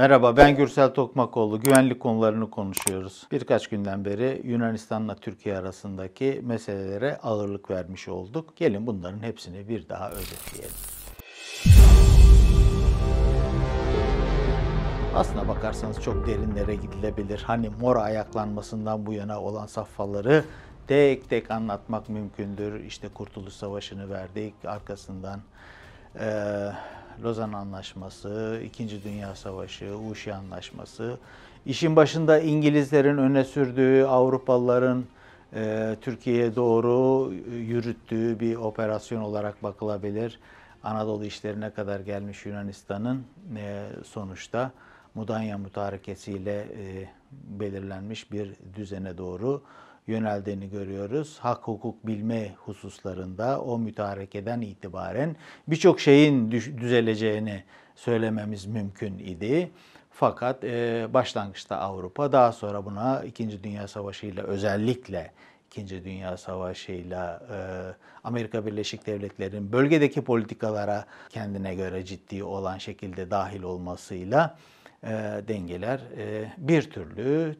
Merhaba ben Gürsel Tokmakoğlu. Güvenlik konularını konuşuyoruz. Birkaç günden beri Yunanistan'la Türkiye arasındaki meselelere ağırlık vermiş olduk. Gelin bunların hepsini bir daha özetleyelim. Aslına bakarsanız çok derinlere gidilebilir. Hani Mora ayaklanmasından bu yana olan safhaları tek tek anlatmak mümkündür. İşte Kurtuluş Savaşı'nı verdik, arkasından e, Lozan Anlaşması, İkinci Dünya Savaşı, Uşi Anlaşması. İşin başında İngilizlerin öne sürdüğü, Avrupalıların e, Türkiye'ye doğru yürüttüğü bir operasyon olarak bakılabilir. Anadolu işlerine kadar gelmiş Yunanistan'ın e, sonuçta Mudanya mütarekesiyle e, belirlenmiş bir düzene doğru yöneldiğini görüyoruz. Hak hukuk bilme hususlarında o mütarekeden itibaren birçok şeyin düzeleceğini söylememiz mümkün idi. Fakat e, başlangıçta Avrupa daha sonra buna İkinci Dünya Savaşı ile özellikle İkinci Dünya Savaşı ile Amerika Birleşik Devletleri'nin bölgedeki politikalara kendine göre ciddi olan şekilde dahil olmasıyla e, dengeler e, bir türlü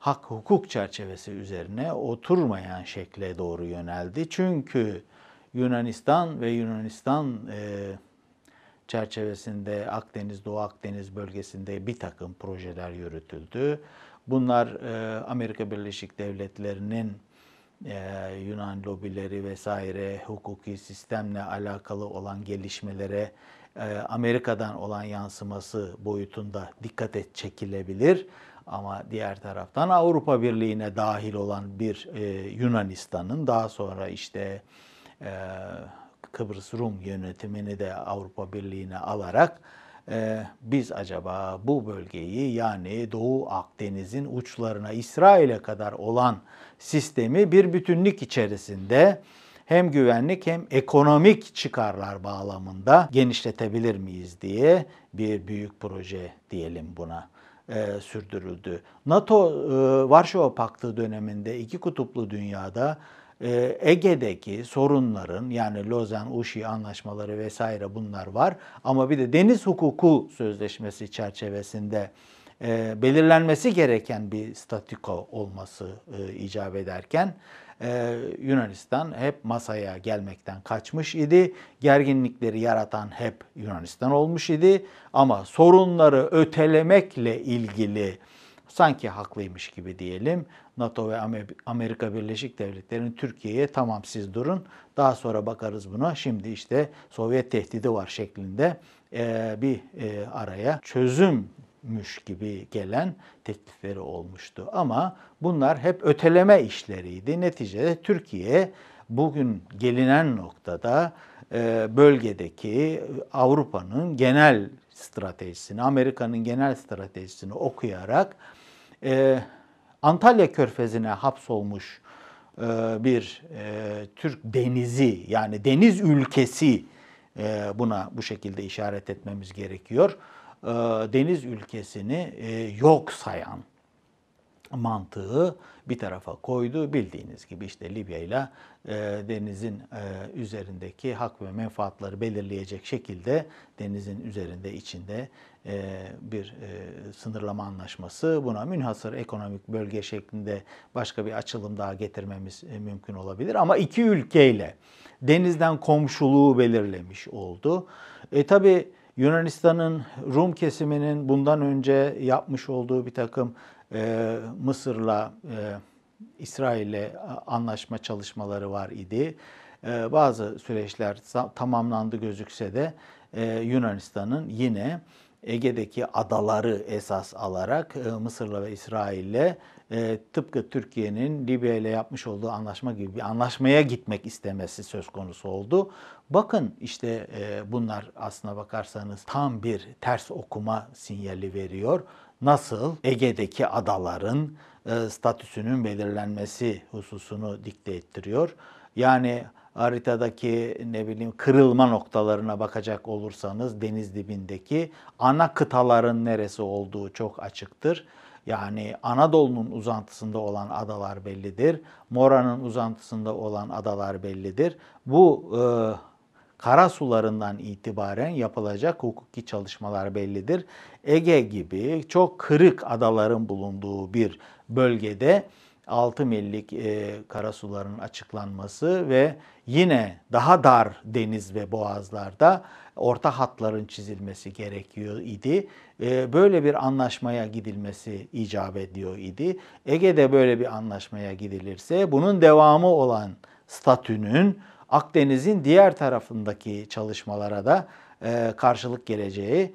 hak hukuk çerçevesi üzerine oturmayan şekle doğru yöneldi. Çünkü Yunanistan ve Yunanistan e, çerçevesinde Akdeniz, Doğu Akdeniz bölgesinde bir takım projeler yürütüldü. Bunlar e, Amerika Birleşik Devletleri'nin e, Yunan lobileri vesaire hukuki sistemle alakalı olan gelişmelere Amerika'dan olan yansıması boyutunda dikkat çekilebilir. Ama diğer taraftan Avrupa Birliği'ne dahil olan bir e, Yunanistan'ın daha sonra işte e, Kıbrıs Rum yönetimini de Avrupa Birliği'ne alarak e, biz acaba bu bölgeyi yani Doğu Akdeniz'in uçlarına İsrail'e kadar olan sistemi bir bütünlük içerisinde hem güvenlik hem ekonomik çıkarlar bağlamında genişletebilir miyiz diye bir büyük proje diyelim buna e, sürdürüldü. NATO e, Varşova Paktı döneminde iki kutuplu dünyada e, Ege'deki sorunların yani Lozan, Uşi anlaşmaları vesaire bunlar var. Ama bir de deniz hukuku sözleşmesi çerçevesinde e, belirlenmesi gereken bir statiko olması e, icap ederken e, Yunanistan hep masaya gelmekten kaçmış idi. Gerginlikleri yaratan hep Yunanistan olmuş idi. Ama sorunları ötelemekle ilgili sanki haklıymış gibi diyelim. NATO ve Amerika Birleşik Devletleri'nin Türkiye'ye tamam siz durun daha sonra bakarız buna. Şimdi işte Sovyet tehdidi var şeklinde e, bir e, araya çözüm müş gibi gelen teklifleri olmuştu. Ama bunlar hep öteleme işleriydi. Neticede Türkiye bugün gelinen noktada e, bölgedeki Avrupa'nın genel stratejisini, Amerika'nın genel stratejisini okuyarak e, Antalya Körfezi'ne hapsolmuş e, bir Türk denizi yani deniz ülkesi buna bu şekilde işaret etmemiz gerekiyor deniz ülkesini e, yok sayan mantığı bir tarafa koydu. Bildiğiniz gibi işte Libya ile e, denizin üzerindeki hak ve menfaatları belirleyecek şekilde denizin üzerinde içinde bir sınırlama anlaşması buna münhasır ekonomik bölge şeklinde başka bir açılım daha getirmemiz mümkün olabilir. Ama iki ülkeyle denizden komşuluğu belirlemiş oldu. E tabi Yunanistan'ın Rum kesiminin bundan önce yapmış olduğu bir takım e, Mısır'la, e, İsrail'le anlaşma çalışmaları var idi. E, bazı süreçler tamamlandı gözükse de e, Yunanistan'ın yine Ege'deki adaları esas alarak e, Mısır'la ve İsrail'le e, tıpkı Türkiye'nin Libya ile yapmış olduğu anlaşma gibi bir anlaşmaya gitmek istemesi söz konusu oldu. Bakın işte e, bunlar aslına bakarsanız tam bir ters okuma sinyali veriyor. Nasıl Ege'deki adaların statüsünün belirlenmesi hususunu dikte ettiriyor. Yani haritadaki ne bileyim kırılma noktalarına bakacak olursanız deniz dibindeki ana kıtaların neresi olduğu çok açıktır. Yani Anadolu'nun uzantısında olan adalar bellidir. Mora'nın uzantısında olan adalar bellidir. Bu e, kara sularından itibaren yapılacak hukuki çalışmalar bellidir. Ege gibi çok kırık adaların bulunduğu bir bölgede 6 millik e, karasuların açıklanması ve yine daha dar deniz ve boğazlarda orta hatların çizilmesi gerekiyor idi. E, böyle bir anlaşmaya gidilmesi icap ediyor idi. Ege'de böyle bir anlaşmaya gidilirse bunun devamı olan statünün Akdeniz'in diğer tarafındaki çalışmalara da e, karşılık geleceği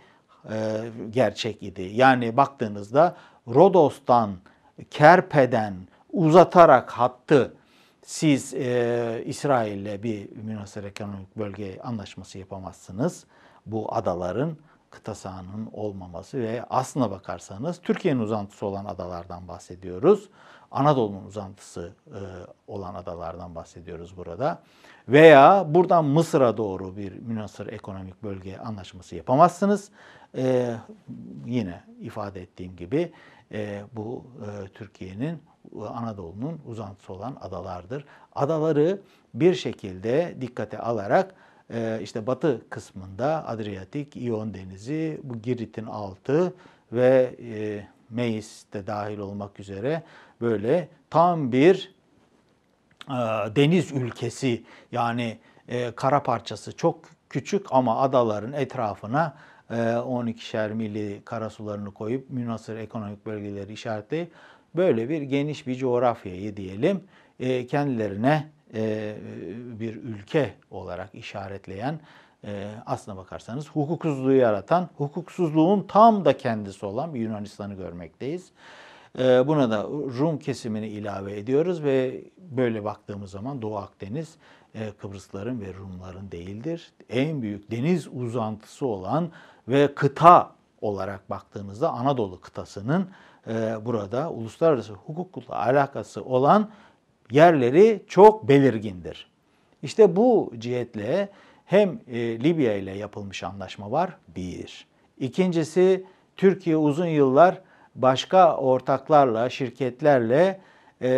e, gerçek idi. Yani baktığınızda Rodos'tan, Kerpe'den, uzatarak hattı siz e, İsrail'le bir münasır ekonomik bölge anlaşması yapamazsınız. Bu adaların kıta sahanın olmaması ve aslına bakarsanız Türkiye'nin uzantısı olan adalardan bahsediyoruz. Anadolu'nun uzantısı e, olan adalardan bahsediyoruz burada. Veya buradan Mısır'a doğru bir münasır ekonomik bölge anlaşması yapamazsınız. E, yine ifade ettiğim gibi e, bu e, Türkiye'nin Anadolu'nun uzantısı olan adalardır. Adaları bir şekilde dikkate alarak e, işte batı kısmında Adriyatik, İyon Denizi, bu Girit'in altı ve e, Meis de dahil olmak üzere böyle tam bir e, deniz ülkesi yani kara parçası çok küçük ama adaların etrafına 12'şer milli karasularını koyup münasır ekonomik bölgeleri işaretleyip böyle bir geniş bir coğrafyayı diyelim e, kendilerine e, bir ülke olarak işaretleyen e, aslına bakarsanız hukuksuzluğu yaratan, hukuksuzluğun tam da kendisi olan bir Yunanistan'ı görmekteyiz. Buna da Rum kesimini ilave ediyoruz ve böyle baktığımız zaman Doğu Akdeniz Kıbrısların ve Rumların değildir. En büyük deniz uzantısı olan ve kıta olarak baktığımızda Anadolu kıtasının e, burada uluslararası hukukla alakası olan yerleri çok belirgindir. İşte bu cihetle hem e, Libya ile yapılmış anlaşma var bir. İkincisi Türkiye uzun yıllar başka ortaklarla, şirketlerle e,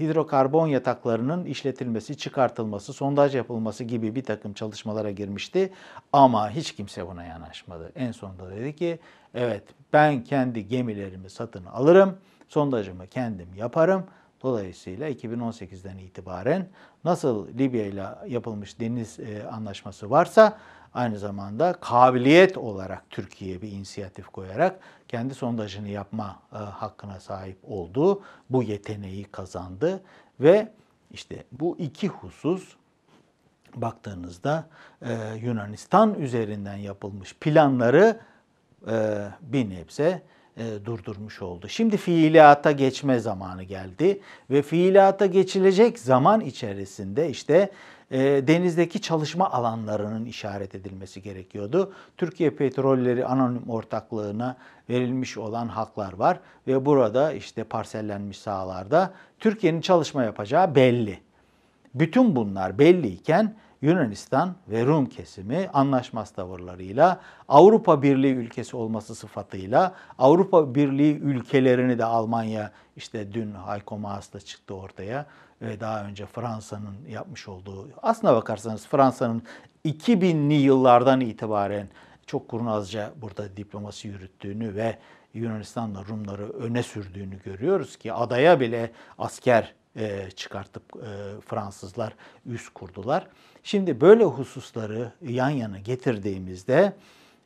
hidrokarbon yataklarının işletilmesi, çıkartılması, sondaj yapılması gibi bir takım çalışmalara girmişti. Ama hiç kimse buna yanaşmadı. En sonunda dedi ki evet ben kendi gemilerimi satın alırım, sondajımı kendim yaparım. Dolayısıyla 2018'den itibaren nasıl Libya ile yapılmış deniz e, anlaşması varsa aynı zamanda kabiliyet olarak Türkiye bir inisiyatif koyarak kendi sondajını yapma e, hakkına sahip oldu. Bu yeteneği kazandı ve işte bu iki husus baktığınızda e, Yunanistan üzerinden yapılmış planları e, bir nebze e, durdurmuş oldu. Şimdi fiiliyata geçme zamanı geldi ve fiiliyata geçilecek zaman içerisinde işte e, denizdeki çalışma alanlarının işaret edilmesi gerekiyordu. Türkiye Petrolleri Anonim Ortaklığı'na verilmiş olan haklar var ve burada işte parsellenmiş sahalarda Türkiye'nin çalışma yapacağı belli. Bütün bunlar belliyken Yunanistan ve Rum kesimi anlaşmaz tavırlarıyla Avrupa Birliği ülkesi olması sıfatıyla Avrupa Birliği ülkelerini de Almanya işte dün Hayko Maas'ta çıktı ortaya ve daha önce Fransa'nın yapmış olduğu aslına bakarsanız Fransa'nın 2000'li yıllardan itibaren çok kurnazca burada diplomasi yürüttüğünü ve Yunanistan'la Rumları öne sürdüğünü görüyoruz ki adaya bile asker e, çıkartıp e, Fransızlar üst kurdular. Şimdi böyle hususları yan yana getirdiğimizde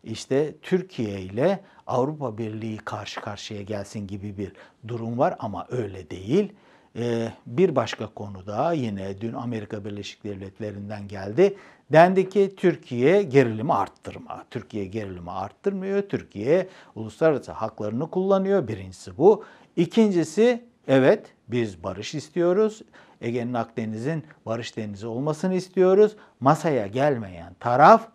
işte Türkiye ile Avrupa Birliği karşı karşıya gelsin gibi bir durum var ama öyle değil. E, bir başka konu da yine dün Amerika Birleşik Devletleri'nden geldi. Dendi ki Türkiye gerilimi arttırma. Türkiye gerilimi arttırmıyor. Türkiye uluslararası haklarını kullanıyor. Birincisi bu. İkincisi evet biz barış istiyoruz. Ege'nin Akdeniz'in barış denizi olmasını istiyoruz. Masaya gelmeyen taraf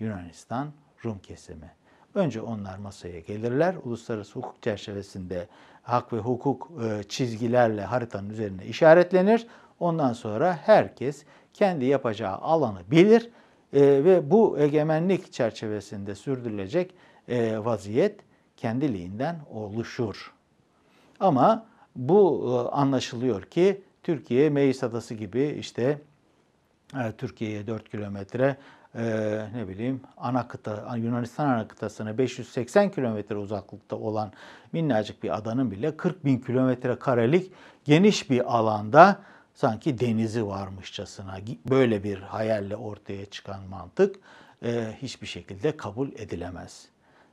Yunanistan, Rum kesimi. Önce onlar masaya gelirler. Uluslararası hukuk çerçevesinde hak ve hukuk e, çizgilerle haritanın üzerine işaretlenir. Ondan sonra herkes kendi yapacağı alanı bilir e, ve bu egemenlik çerçevesinde sürdürülecek e, vaziyet kendiliğinden oluşur. Ama bu e, anlaşılıyor ki Türkiye Meis Adası gibi işte e, Türkiye'ye 4 kilometre, e, ne bileyim ana kıta, Yunanistan ana kıtasına 580 kilometre uzaklıkta olan minnacık bir adanın bile 40 bin kilometre karelik geniş bir alanda sanki denizi varmışçasına böyle bir hayalle ortaya çıkan mantık hiçbir şekilde kabul edilemez.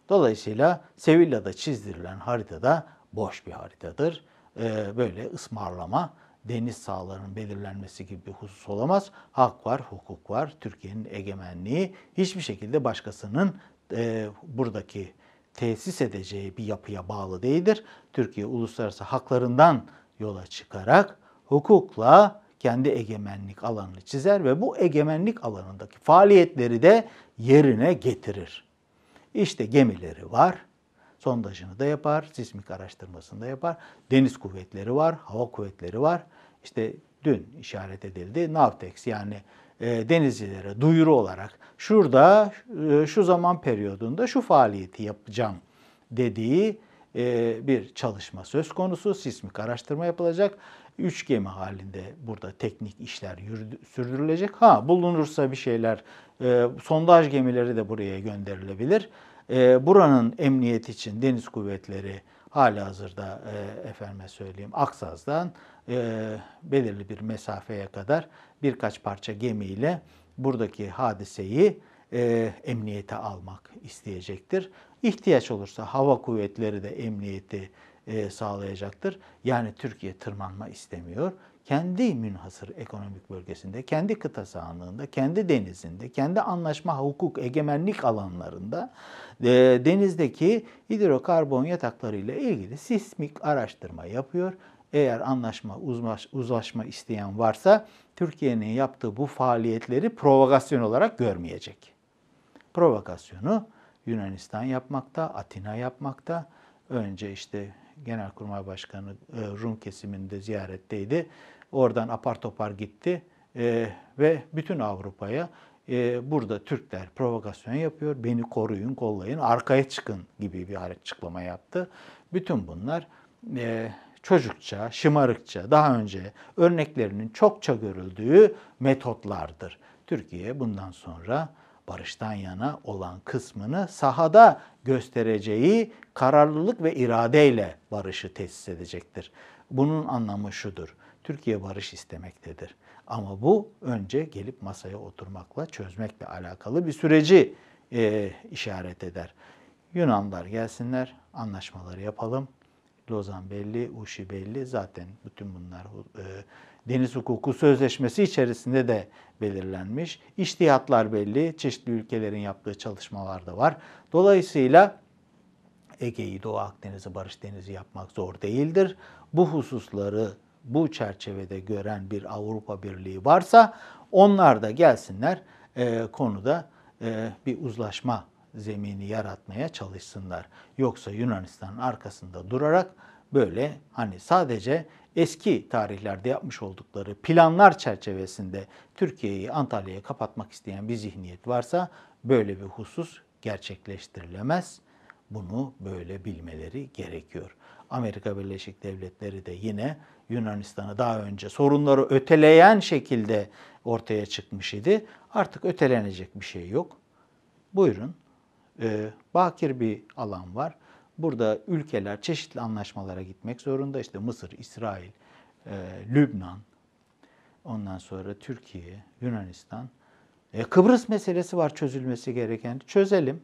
Dolayısıyla Sevilla'da çizdirilen haritada boş bir haritadır. E, böyle ısmarlama, deniz sahalarının belirlenmesi gibi bir husus olamaz. Hak var, hukuk var, Türkiye'nin egemenliği hiçbir şekilde başkasının e, buradaki tesis edeceği bir yapıya bağlı değildir. Türkiye uluslararası haklarından yola çıkarak hukukla kendi egemenlik alanını çizer ve bu egemenlik alanındaki faaliyetleri de yerine getirir. İşte gemileri var, sondajını da yapar, sismik araştırmasını da yapar. Deniz kuvvetleri var, hava kuvvetleri var. İşte dün işaret edildi Navtex yani e, denizcilere duyuru olarak şurada e, şu zaman periyodunda şu faaliyeti yapacağım dediği e, bir çalışma söz konusu. Sismik araştırma yapılacak. Üç gemi halinde burada teknik işler yürüdü, sürdürülecek. Ha bulunursa bir şeyler e, sondaj gemileri de buraya gönderilebilir. E, buranın emniyet için deniz kuvvetleri hali hazırda e, efendime söyleyeyim Aksaz'dan e, belirli bir mesafeye kadar birkaç parça gemiyle buradaki hadiseyi e, emniyete almak isteyecektir. İhtiyaç olursa hava kuvvetleri de emniyeti e, sağlayacaktır. Yani Türkiye tırmanma istemiyor. Kendi münhasır ekonomik bölgesinde, kendi kıta sahanlığında, kendi denizinde, kendi anlaşma hukuk egemenlik alanlarında e, denizdeki hidrokarbon yataklarıyla ilgili sismik araştırma yapıyor. Eğer anlaşma, uzlaş, uzlaşma isteyen varsa Türkiye'nin yaptığı bu faaliyetleri provokasyon olarak görmeyecek. Provokasyonu Yunanistan yapmakta, Atina yapmakta. Önce işte Genelkurmay Başkanı e, Rum kesiminde ziyaretteydi. Oradan apar topar gitti e, ve bütün Avrupa'ya e, burada Türkler provokasyon yapıyor, beni koruyun, kollayın, arkaya çıkın gibi bir açıklama yaptı. Bütün bunlar çocukça, şımarıkça, daha önce örneklerinin çokça görüldüğü metotlardır. Türkiye bundan sonra barıştan yana olan kısmını sahada göstereceği kararlılık ve iradeyle barışı tesis edecektir. Bunun anlamı şudur. Türkiye barış istemektedir. Ama bu önce gelip masaya oturmakla, çözmekle alakalı bir süreci e, işaret eder. Yunanlar gelsinler, anlaşmaları yapalım. Lozan belli, Uşi belli. Zaten bütün bunlar e, Deniz Hukuku Sözleşmesi içerisinde de belirlenmiş. İştihatlar belli. Çeşitli ülkelerin yaptığı çalışmalar da var. Dolayısıyla Ege'yi, Doğu Akdeniz'i, Barış Denizi yapmak zor değildir. Bu hususları bu çerçevede gören bir Avrupa Birliği varsa onlar da gelsinler e, konuda e, bir uzlaşma zemini yaratmaya çalışsınlar. Yoksa Yunanistan'ın arkasında durarak böyle hani sadece eski tarihlerde yapmış oldukları planlar çerçevesinde Türkiye'yi Antalya'ya kapatmak isteyen bir zihniyet varsa böyle bir husus gerçekleştirilemez. Bunu böyle bilmeleri gerekiyor. Amerika Birleşik Devletleri de yine Yunanistan'ı daha önce sorunları öteleyen şekilde ortaya çıkmış idi. Artık ötelenecek bir şey yok. Buyurun. Ee, bakir bir alan var. Burada ülkeler çeşitli anlaşmalara gitmek zorunda. İşte Mısır, İsrail, e, Lübnan, ondan sonra Türkiye, Yunanistan. E, Kıbrıs meselesi var çözülmesi gereken. Çözelim.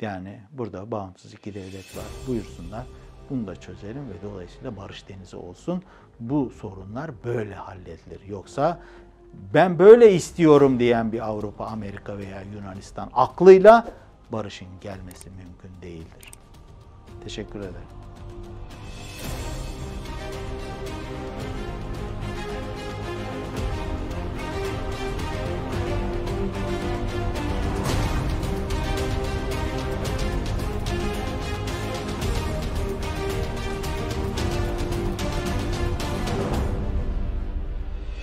Yani burada bağımsız iki devlet var. Buyursunlar. Bunu da çözelim ve dolayısıyla barış denizi olsun. Bu sorunlar böyle halledilir. Yoksa ben böyle istiyorum diyen bir Avrupa, Amerika veya Yunanistan aklıyla barışın gelmesi mümkün değildir. Teşekkür ederim.